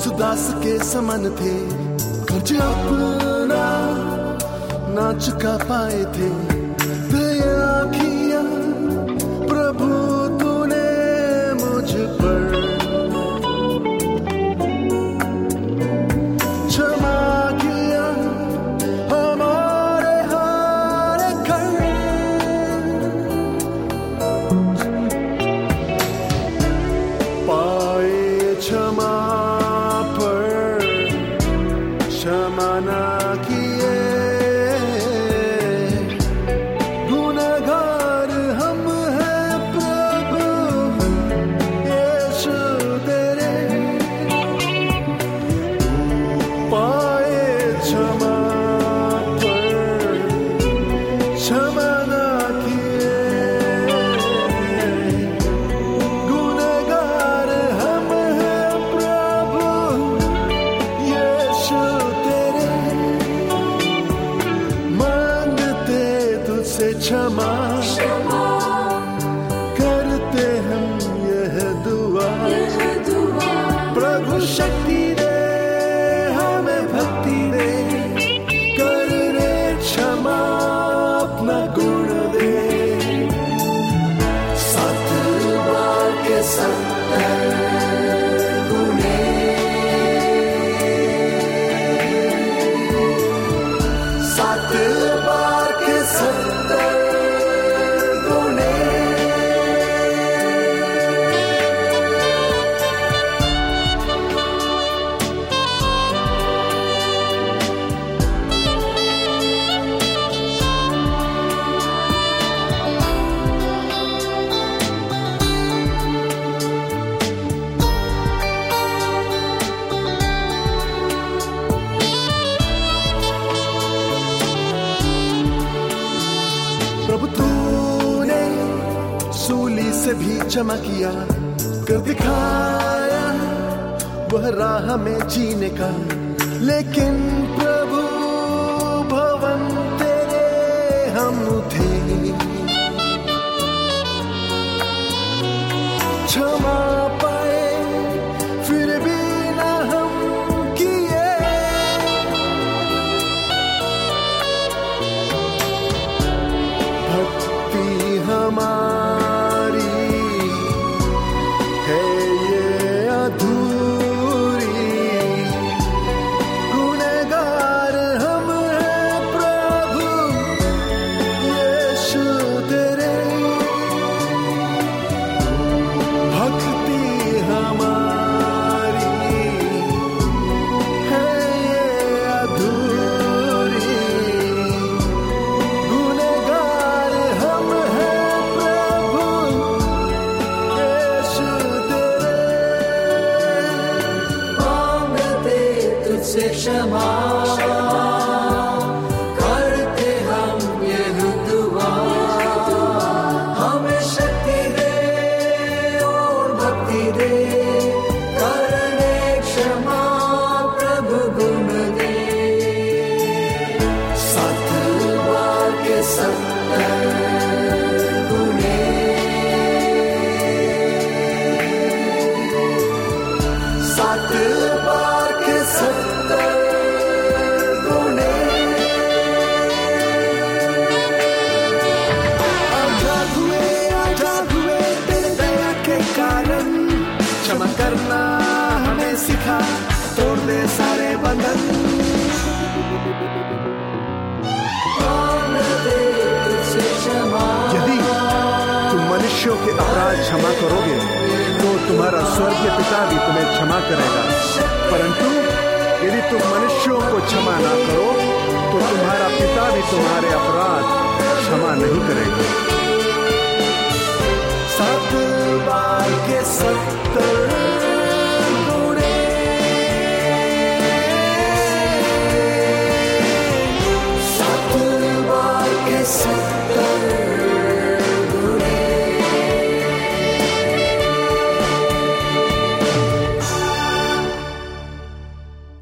उस दास के समन थे। कर्ज अपना ना चुका पाए थे। दया किया प्रभु तूने मुझ पर चमा किया कर दिखाया वह राह में जीने का। लेकिन प्रभु, भवन तेरे हम थे। क्षमा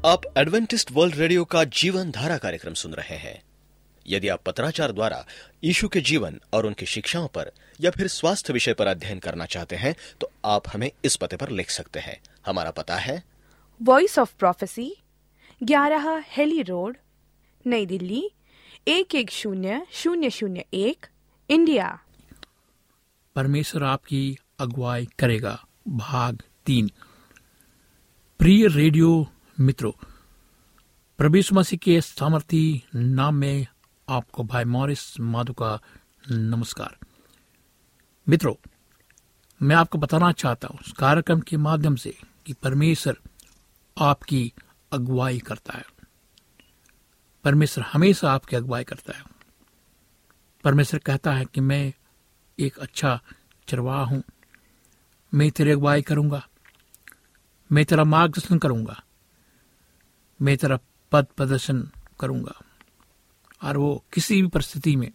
आप एडवेंटिस्ट वर्ल्ड रेडियो का जीवन धारा कार्यक्रम सुन रहे हैं। यदि आप पत्राचार द्वारा यीशु के जीवन और उनकी शिक्षाओं पर या फिर स्वास्थ्य विषय पर अध्ययन करना चाहते हैं तो आप हमें इस पते पर लिख सकते हैं। हमारा पता है। वॉइस ऑफ़ प्रोफेसी ग्यारह हेली रोड नई दिल्ली एक एक शून्य शून्य शून्य एक इंडिया। परमेश्वर आपकी अगुवाई करेगा। भाग तीन। प्रिय रेडियो मित्रों प्रभु मसीह के सामर्थी नाम में आपको भाई मॉरिस माधु का नमस्कार। मित्रों, मैं आपको बताना चाहता हूँ कार्यक्रम के माध्यम से कि परमेश्वर आपकी अगुवाई करता है। परमेश्वर हमेशा आपकी अगुवाई करता है। परमेश्वर कहता है कि मैं एक अच्छा चरवाह हूँ। मैं तेरी अगुवाई करूँगा। मैं तेरा मार्गदर्शन करूँगा। मैं तेरा पद प्रदर्शन करूँगा। और वो किसी भी परिस्थिति में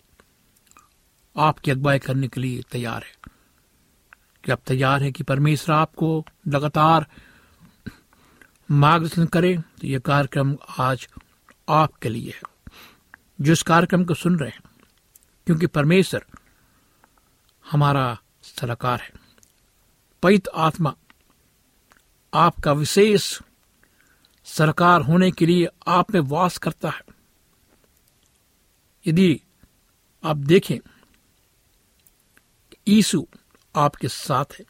आपकी अगुवाई करने के लिए तैयार है। कि आप तैयार है कि परमेश्वर आपको लगातार मार्गदर्शन करे तो यह कार्यक्रम आज आपके लिए है। जो इस कार्यक्रम को सुन रहे हैं, क्योंकि परमेश्वर हमारा सलाहकार है। पवित्र आत्मा आपका विशेष सरकार होने के लिए आप में वास करता है। यदि आप देखें यीशु आपके साथ है,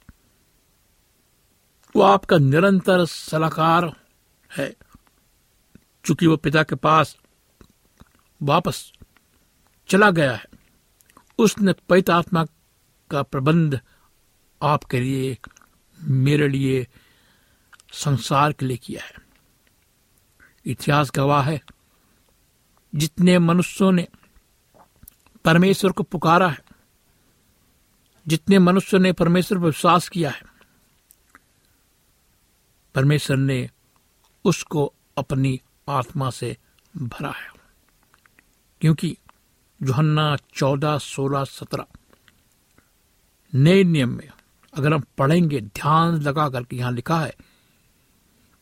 वो आपका निरंतर सलाहकार है। चूँकि वो पिता के पास वापस चला गया है, उसने पवित्र आत्मा का प्रबंध आपके लिए, मेरे लिए, संसार के लिए किया है। इतिहास गवाह है, जितने मनुष्यों ने परमेश्वर को पुकारा है। जितने मनुष्य ने परमेश्वर पर विश्वास किया है, परमेश्वर ने उसको अपनी आत्मा से भरा है। क्योंकि जोहन्ना चौदह, सोलह, सत्रह, नए नियम में अगर हम पढ़ेंगे, ध्यान लगा करके यहाँ लिखा है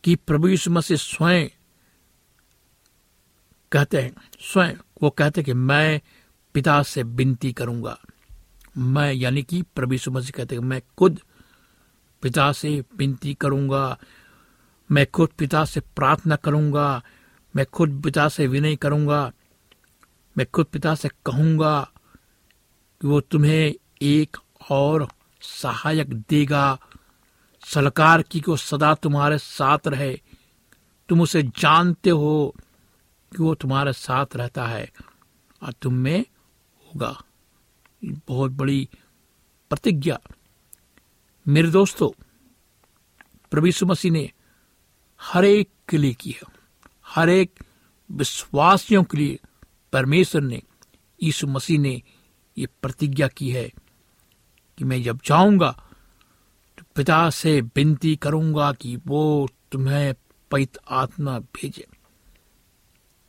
कि प्रभु यीशु मसीह स्वयं कहते हैं, स्वयं वो कहते हैं कि मैं पिता से विनती करूँगा। मैं यानी कि प्रभु मसीह कहते हैं, मैं खुद पिता से विनती करूँगा। मैं खुद पिता से प्रार्थना करूँगा। मैं खुद पिता से विनय करूँगा। मैं खुद पिता से कहूँगा कि वो तुम्हें एक और सहायक देगा। सलकार की को सदा तुम्हारे साथ रहे। तुम उसे जानते हो कि वो तुम्हारे साथ रहता है। और तुम में होगा। बहुत बड़ी प्रतिज्ञा। मेरे दोस्तों, प्रभु मसीह ने हर एक के लिए की है। हर एक विश्वासियों के लिए परमेश्वर ने, यीशु मसीह ने ये प्रतिज्ञा की है कि मैं जब जाऊँगा तो पिता से विनती करूँगा कि वो तुम्हें पवित्र आत्मा भेजे।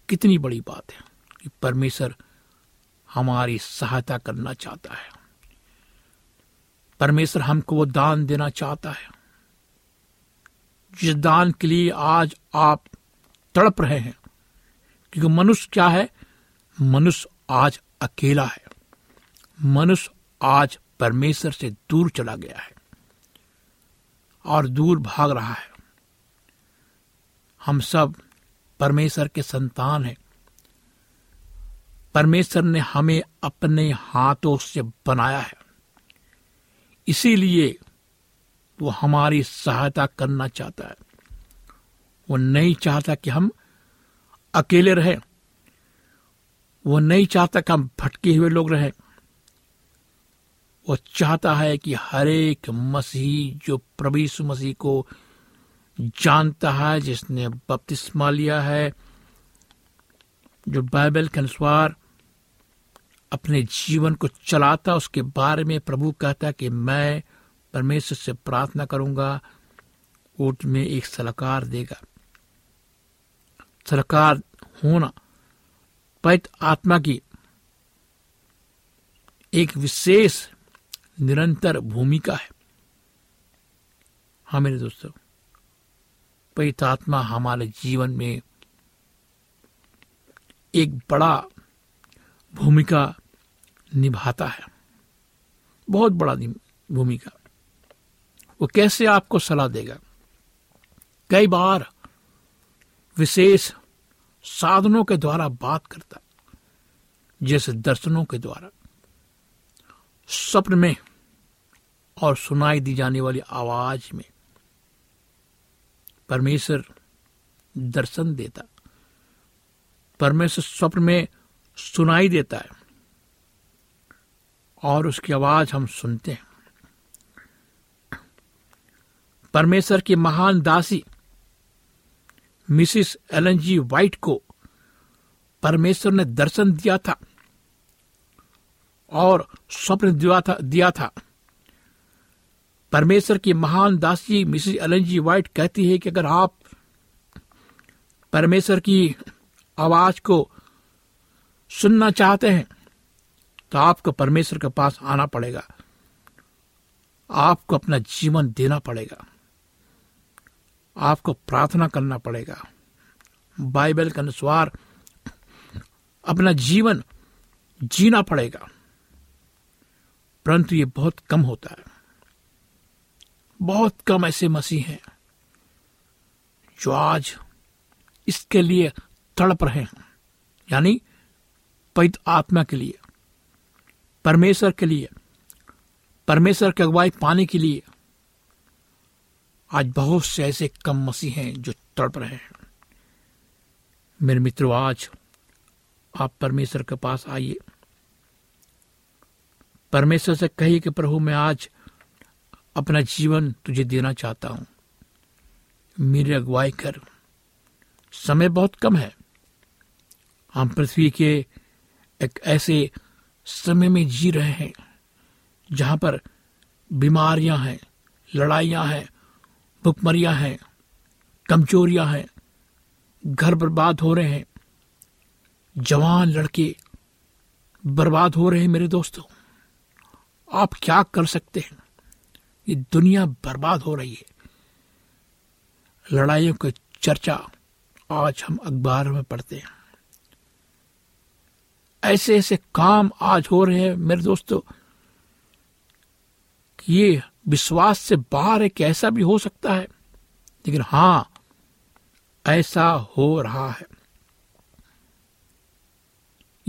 कितनी बड़ी बात है कि परमेश्वर हमारी सहायता करना चाहता है। परमेश्वर हमको वो दान देना चाहता है। जिस दान के लिए आज आप तड़प रहे हैं, क्योंकि मनुष्य क्या है? मनुष्य आज अकेला है। मनुष्य आज परमेश्वर से दूर चला गया है और दूर भाग रहा है। हम सब परमेश्वर के संतान हैं। परमेश्वर ने हमें अपने हाथों से बनाया है। इसीलिए वो हमारी सहायता करना चाहता है। वो नहीं चाहता कि हम अकेले रहें। वो नहीं चाहता कि हम भटके हुए लोग रहें। वो चाहता है कि हर एक मसीही, जो यीशु मसीह को जानता है, जिसने बपतिस्मा लिया है, जो बाइबल के अनुसार अपने जीवन को चलाता, उसके बारे में प्रभु कहता कि मैं परमेश्वर से प्रार्थना करूँगा ऊट में एक सलाहकार देगा। सलाहकार होना पैत आत्मा की एक विशेष निरंतर भूमिका है। हाँ मेरे दोस्तों पैत आत्मा हमारे जीवन में एक बड़ा भूमिका निभाता है। बहुत बड़ा भूमिका। वो कैसे आपको सलाह देगा? कई बार विशेष साधनों के द्वारा बात करता, जैसे दर्शनों के द्वारा। स्वप्न में और सुनाई दी जाने वाली आवाज़ में परमेश्वर दर्शन देता। परमेश्वर स्वप्न में सुनाई देता है। और उसकी आवाज़ हम सुनते हैं। परमेश्वर की महान दासी, मिसिस एलन जी वाइट को परमेश्वर ने दर्शन दिया था और स्वप्न दिया था दिया था। परमेश्वर की महान दासी मिसिस एलन जी वाइट कहती है कि अगर आप परमेश्वर की आवाज़ को सुनना चाहते हैं तो आपको परमेश्वर के पास आना पड़ेगा। आपको अपना जीवन देना पड़ेगा। आपको प्रार्थना करना पड़ेगा। बाइबल के अनुसार अपना जीवन जीना पड़ेगा। परंतु ये बहुत कम होता है। बहुत कम ऐसे मसीह हैं जो आज इसके लिए तड़प रहे हैं, यानी पवित्र आत्मा के लिए। परमेश्वर के लिए, परमेश्वर की अगुवाई पाने के लिए, आज बहुत से ऐसे कम मसीह हैं जो तड़प रहे हैं। मेरे मित्रों, आज आप परमेश्वर के पास आइए। परमेश्वर से कहिए कि, प्रभु, मैं आज अपना जीवन तुझे देना चाहता हूँ। मेरी अगुवाई कर। समय बहुत कम है। हम पृथ्वी के एक ऐसे समय में जी रहे हैं, जहाँ पर बीमारियाँ हैं, लड़ाइयाँ हैं, भुखमरियाँ हैं, कमजोरियाँ हैं, घर बर्बाद हो रहे हैं, जवान लड़के बर्बाद हो रहे हैं मेरे दोस्तों। आप क्या कर सकते हैं? ये दुनिया बर्बाद हो रही है। लड़ाइयों की चर्चा आज हम अखबार में पढ़ते हैं। ऐसे ऐसे काम आज हो रहे हैं मेरे दोस्तों, कि ये विश्वास से बाहर एक ऐसा भी हो सकता है। लेकिन हाँ, ऐसा हो रहा है।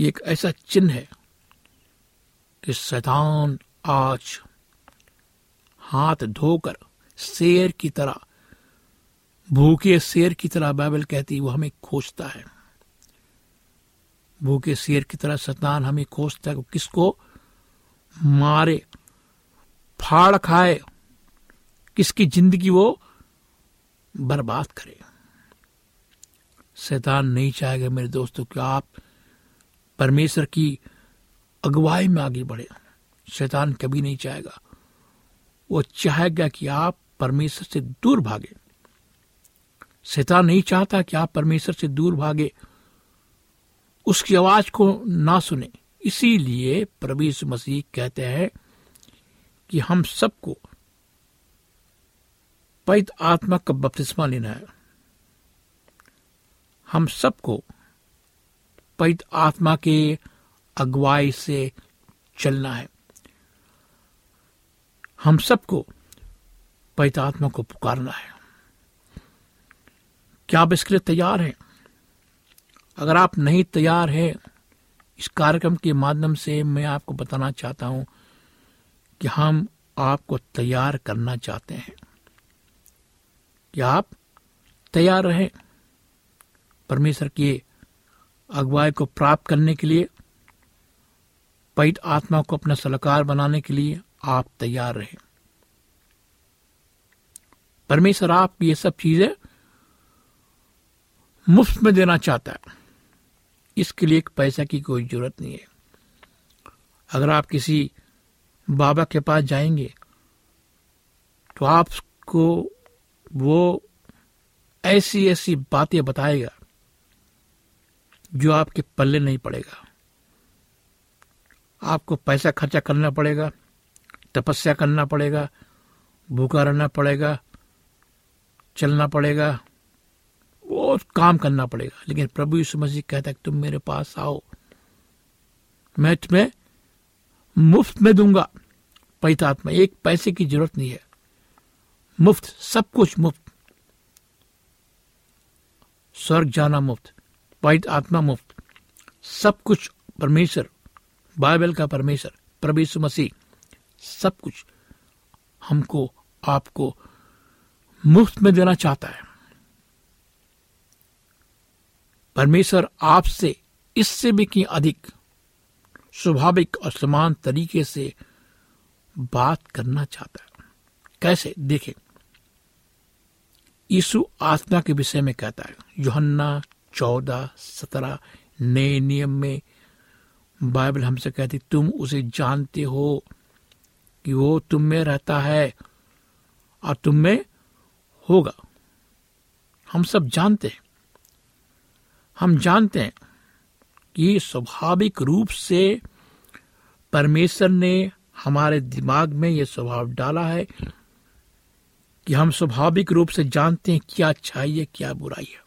ये एक ऐसा चिन्ह है कि शैतान आज हाथ धोकर शेर की तरह, भूखे शेर की तरह बाइबल कहती वो हमें खोजता है। भूखे शेर की तरह शैतान हमें खोजता है किसको मारे, फाड़ खाए, किसकी ज़िंदगी वो बर्बाद करे। शैतान नहीं चाहेगा मेरे दोस्तों कि आप परमेश्वर की अगुवाई में आगे बढ़े। शैतान कभी नहीं चाहेगा। वो चाहेगा कि आप परमेश्वर से दूर भागे। शैतान नहीं चाहता कि आप परमेश्वर से दूर भागे। उसकी आवाज़ को ना सुने। इसीलिए प्रभु मसीह कहते हैं कि हम सबको पैत आत्मा का बपतिस्मा लेना है। हम सबको पैत आत्मा के अगुवाई से चलना है। हम सबको पैत आत्मा को पुकारना है। क्या आप इसके लिए तैयार हैं? अगर आप नहीं तैयार हैं, इस कार्यक्रम के माध्यम से मैं आपको बताना चाहता हूँ कि हम आपको तैयार करना चाहते हैं। कि आप तैयार रहें? परमेश्वर की अगुवाई को प्राप्त करने के लिए पैत आत्मा को अपना सलाहकार बनाने के लिए आप तैयार रहें। परमेश्वर आप ये सब चीज़ें मुफ़्त में देना चाहता है। इसके लिए पैसा की कोई ज़रूरत नहीं है। अगर आप किसी बाबा के पास जाएँगे तो आपको वो ऐसी ऐसी बातें बताएगा जो आपके पल्ले नहीं पड़ेगा। आपको पैसा खर्चा करना पड़ेगा, तपस्या करना पड़ेगा, भूखा रहना पड़ेगा, चलना पड़ेगा वो काम करना पड़ेगा। लेकिन प्रभु यीशु मसीह कहता है कि तुम मेरे पास आओ। मैं तुम्हें मुफ़्त में दूँगा। पैतात्मा एक पैसे की ज़रूरत नहीं है। मुफ़्त, सब कुछ मुफ़्त। स्वर्ग जाना मुफ़्त पवित्र आत्मा मुफ़्त। सब कुछ परमेश्वर, बाइबल का परमेश्वर, प्रभु यीशु मसीह, सब कुछ हमको, आपको मुफ़्त में देना चाहता है। परमेश्वर आपसे, इससे भी की अधिक स्वाभाविक और समान तरीके से बात करना चाहता है। कैसे? देखें। यीशु आत्मा के विषय में कहता है, योहन्ना चौदह, सत्रह, नए नियम में बाइबल हमसे कहती, तुम उसे जानते हो कि वो तुम में रहता है और तुम में होगा। हम सब जानते हैं। हम जानते हैं कि स्वाभाविक रूप से परमेश्वर ने हमारे दिमाग में यह स्वभाव डाला है कि हम स्वाभाविक रूप से जानते हैं क्या अच्छाई है, क्या बुराई है।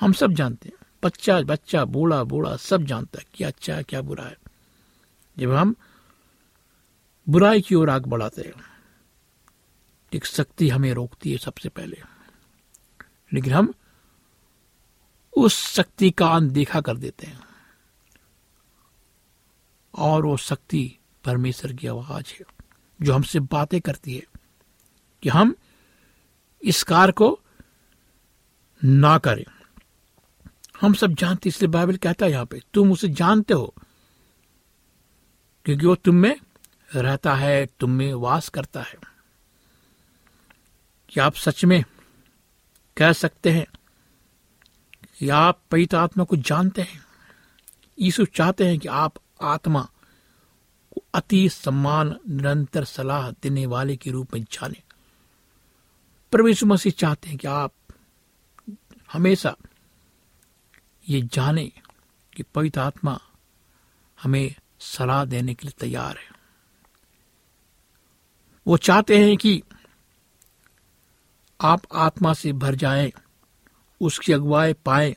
हम सब जानते हैं। बच्चा बच्चा, बूढ़ा बूढ़ा सब जानता है क्या अच्छा है, क्या बुरा है। जब हम बुराई की ओर आग बढ़ाते हैं, एक शक्ति हमें रोकती है सबसे पहले। लेकिन हम उस शक्ति का अनदेखा कर देते हैं। और वो शक्ति परमेश्वर की आवाज़ है, जो हमसे बातें करती है कि हम इस कार को ना करें। हम सब जानते इसलिए बाइबल कहता है यहाँ पे, तुम उसे जानते हो, क्योंकि वो तुम में रहता है, तुम में वास करता है। क्या आप सच में कह सकते हैं कि आप पवित्र आत्मा को जानते हैं। यीशु चाहते हैं कि आप आत्मा को अति सम्मान निरंतर सलाह देने वाले के रूप में जाने। यीशु मसीह चाहते हैं कि आप हमेशा ये जाने कि पवित्र आत्मा हमें सलाह देने के लिए तैयार है। वो चाहते हैं कि आप आत्मा से भर जाएँ, उसकी अगुवाई पाए।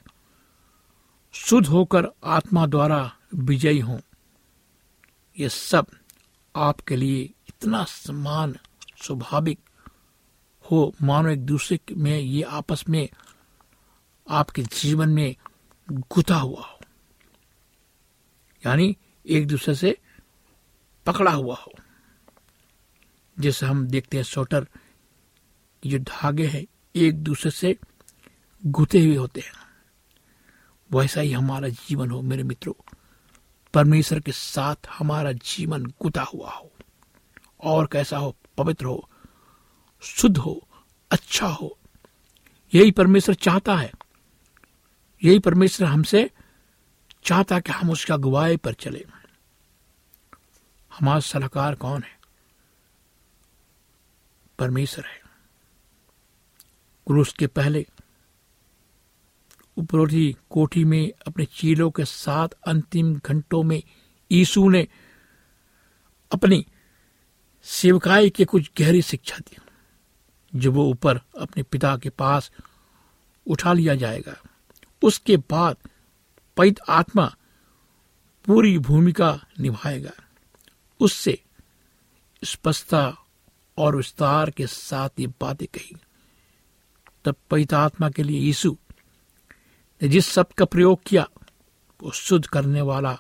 शुद्ध होकर आत्मा द्वारा विजयी हों। ये सब आपके लिए इतना समान, स्वाभाविक हो, मानो एक दूसरे में, ये आपस में, आपके जीवन में गुथा हुआ हो। यानी एक दूसरे से पकड़ा हुआ हो। जैसे हम देखते हैं स्वेटर जो धागे हैं, एक दूसरे से गुथे हुए होते हैं। वैसा ही हमारा जीवन हो मेरे मित्रों। परमेश्वर के साथ हमारा जीवन गुता हुआ हो, और कैसा हो, पवित्र हो, शुद्ध हो अच्छा हो, यही परमेश्वर चाहता है। यही परमेश्वर हमसे चाहता कि हम उसका अगुवाई पर चले। हमारा सलाहकार कौन है? परमेश्वर है। क्रूस के पहले उपरोधी कोठी में अपने चीलों के साथ अंतिम घंटों में यीशु ने अपनी सेवकाई की कुछ गहरी शिक्षा दी। जो वो ऊपर अपने पिता के पास उठा लिया जाएगा, उसके बाद पैत आत्मा पूरी भूमिका निभाएगा। उससे स्पष्टता और विस्तार के साथ ये बातें कही। तब पैत आत्मा के लिए यीशु ने जिस शब्द का प्रयोग किया, वो शुद्ध करने वाला,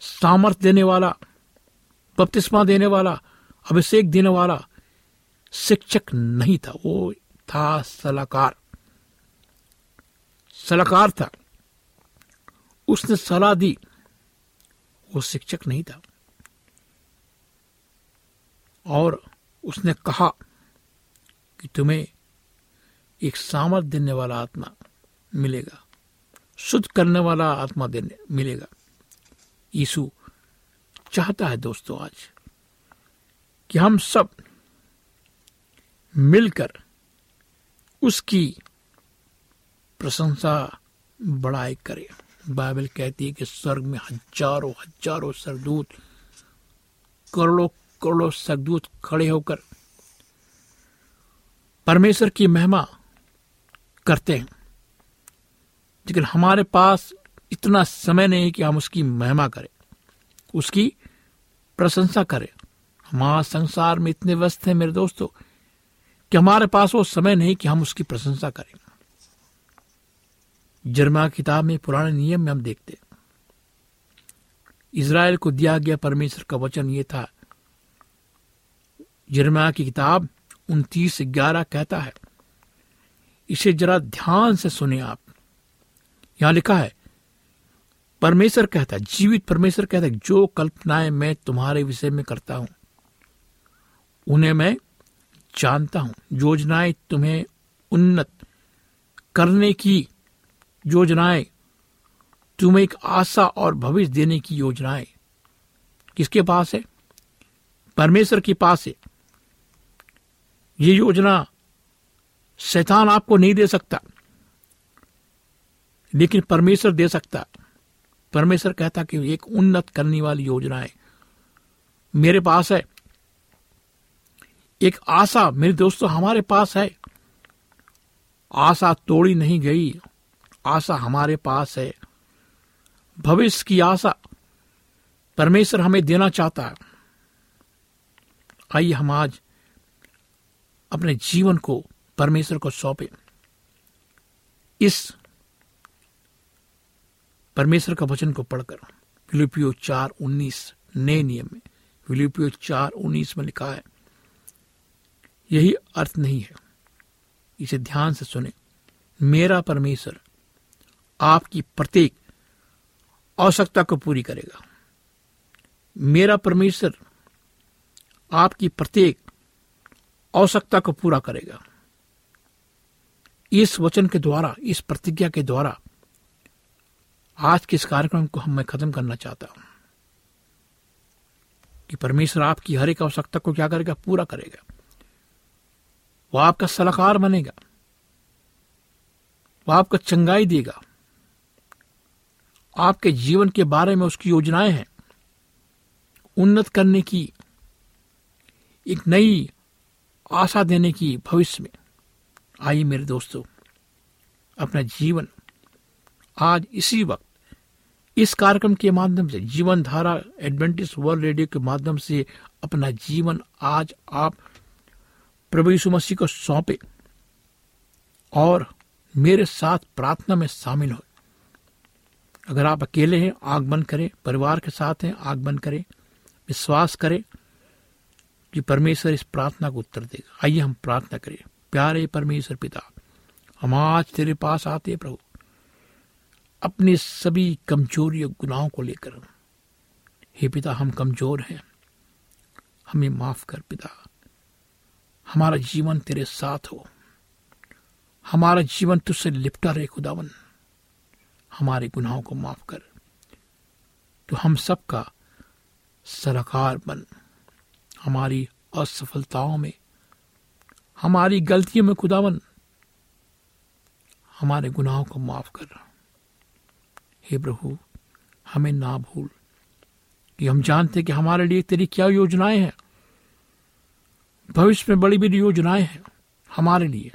सामर्थ देने वाला, बपतिस्मा देने वाला, अभिषेक देने वाला शिक्षक नहीं था। वो था सलाहकार। सलाहकार था। उसने सलाह दी, वो शिक्षक नहीं था। और उसने कहा कि तुम्हें एक सामर्थ देने वाला आत्मा मिलेगा। शुद्ध करने वाला आत्मा देने मिलेगा। यीशु चाहता है दोस्तों आज कि हम सब मिलकर उसकी प्रशंसा बड़ाई करें। बाइबल कहती है कि स्वर्ग में हज़ारों हज़ारों सरदूत, करोड़ों करोड़ों सरदूत खड़े होकर परमेश्वर की महिमा करते हैं। लेकिन हमारे पास इतना समय नहीं कि हम उसकी महिमा करें, उसकी प्रशंसा करें। हमारा संसार में इतने व्यस्त हैं मेरे दोस्तों, कि हमारे पास वो समय नहीं कि हम उसकी प्रशंसा करें। जर्मा किताब में पुराने नियम में हम देखते इसराइल को दिया गया परमेश्वर का वचन ये था जर्मा की किताब उनतीस ग्यारह कहता है, इसे जरा ध्यान से सुने आप। यहाँ लिखा है, परमेश्वर कहता है, जीवित परमेश्वर कहता है, जो कल्पनाएँ मैं तुम्हारे विषय में करता हूँ, उन्हें मैं जानता हूँ। योजनाएँ तुम्हें उन्नत करने की योजनाएँ, तुम्हें एक आशा और भविष्य देने की योजनाएँ। किसके पास है? परमेश्वर के पास है। ये योजना शैतान आपको नहीं दे सकता। लेकिन परमेश्वर दे सकता। परमेश्वर कहता कि एक उन्नत करने वाली योजना है। मेरे पास है। एक आशा मेरे दोस्तों हमारे पास है। आशा तोड़ी नहीं गई। आशा हमारे पास है। भविष्य की आशा परमेश्वर हमें देना चाहता है। आइए हम आज अपने जीवन को परमेश्वर को सौंपे। इस परमेश्वर का वचन को पढ़कर फिलिपियो चार उन्नीस नए नियम में फिलिपियो चार उन्नीस में लिखा है, यही अर्थ नहीं है। इसे ध्यान से सुने। मेरा परमेश्वर आपकी प्रत्येक आवश्यकता को पूरी करेगा। मेरा परमेश्वर आपकी प्रत्येक आवश्यकता को पूरा करेगा। इस वचन के द्वारा, इस प्रतिज्ञा के द्वारा आज के इस कार्यक्रम को हम मैं खत्म करना चाहता हूँ कि परमेश्वर आपकी हर एक आवश्यकता को क्या करेगा, पूरा करेगा। वो आपका सलाहकार बनेगा। वो आपका चंगाई देगा। आपके जीवन के बारे में उसकी योजनाएँ हैं। उन्नत करने की, एक नई आशा देने की भविष्य में। आइए मेरे दोस्तों, अपना जीवन आज इसी वक्त इस कार्यक्रम के माध्यम से जीवन धारा एडवेंटिस वर्ल्ड रेडियो के माध्यम से अपना जीवन आज आप प्रभु यीशु मसीह को सौंपे और मेरे साथ प्रार्थना में शामिल हो। अगर आप अकेले हैं आग बंद करें, परिवार के साथ हैं आग बंद करें, विश्वास करें कि परमेश्वर इस प्रार्थना को उत्तर देगा। आइए हम प्रार्थना करें। प्यारे परमेश्वर पिता, हम आज तेरे पास आते प्रभु। अपने सभी कमज़ोरी और गुनाहों को लेकर। हे पिता, हम कमज़ोर हैं। हमें माफ़ कर पिता। हमारा जीवन तेरे साथ हो। हमारा जीवन तुझसे लिपटा रहे खुदावन। हमारे गुनाहों को माफ़ कर। तो हम सबका सलाहकार बन। हमारी असफलताओं में, हमारी गलतियों में खुदावन। हमारे गुनाहों को माफ़ कर। हे प्रभु, हमें ना भूल कि हम जानते कि हमारे लिए तेरी क्या योजनाएँ हैं। भविष्य में बड़ी बड़ी योजनाएँ हैं हमारे लिए।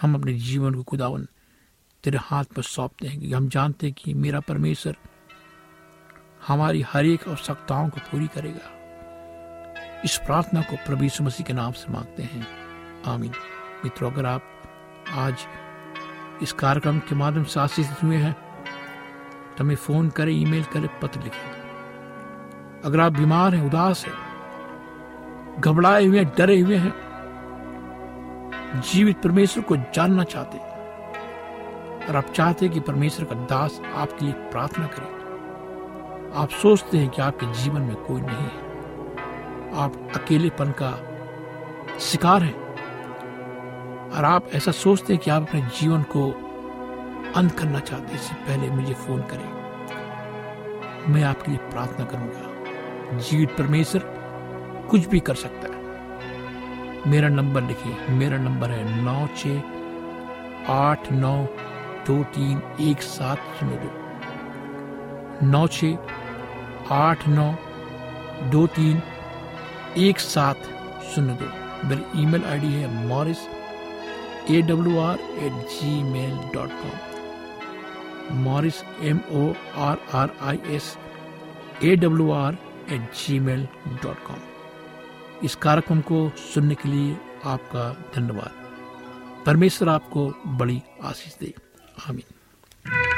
हम अपने जीवन को खुदावन तेरे हाथ पर सौंपते हैं कि हम जानते हैं कि मेरा परमेश्वर हमारी हर एक आवश्यकताओं को पूरी करेगा। इस प्रार्थना को प्रभु मसीह के नाम से मांगते हैं। आमीन। मित्रों, अगर आप आज इस कार्यक्रम के माध्यम से आशीषित हुए हैं तो हमें फ़ोन करें, ईमेल करें, पत्र लिखें। अगर आप बीमार हैं, उदास हैं, घबराए हुए हैं, डरे हुए हैं, जीवित परमेश्वर को जानना चाहते और आप चाहते कि परमेश्वर का दास आपके लिए प्रार्थना करे, आप सोचते हैं कि आपके जीवन में कोई नहीं है। आप अकेलेपन का शिकार हैं, और आप ऐसा सोचते हैं कि आप अपने जीवन को अंत करना चाहते हैं, इससे पहले मुझे फ़ोन करें। मैं आपके लिए प्रार्थना करूँगा जीवित परमेश्वर, कुछ भी कर सकता है। मेरा नंबर लिखिए, मेरा नंबर है नौ छ आठ नौ दो तीन एक सात शून्य दो। नौ छ आठ नौ दो तीन एक सात शून्य दो। मेरी ईमेल आईडी है Morris A W R at Gmail dot com. Morris M O R R I S A W R at Gmail dot com इस कार्यक्रम को सुनने के लिए आपका धन्यवाद। परमेश्वर आपको बड़ी आशीष दे। आमीन।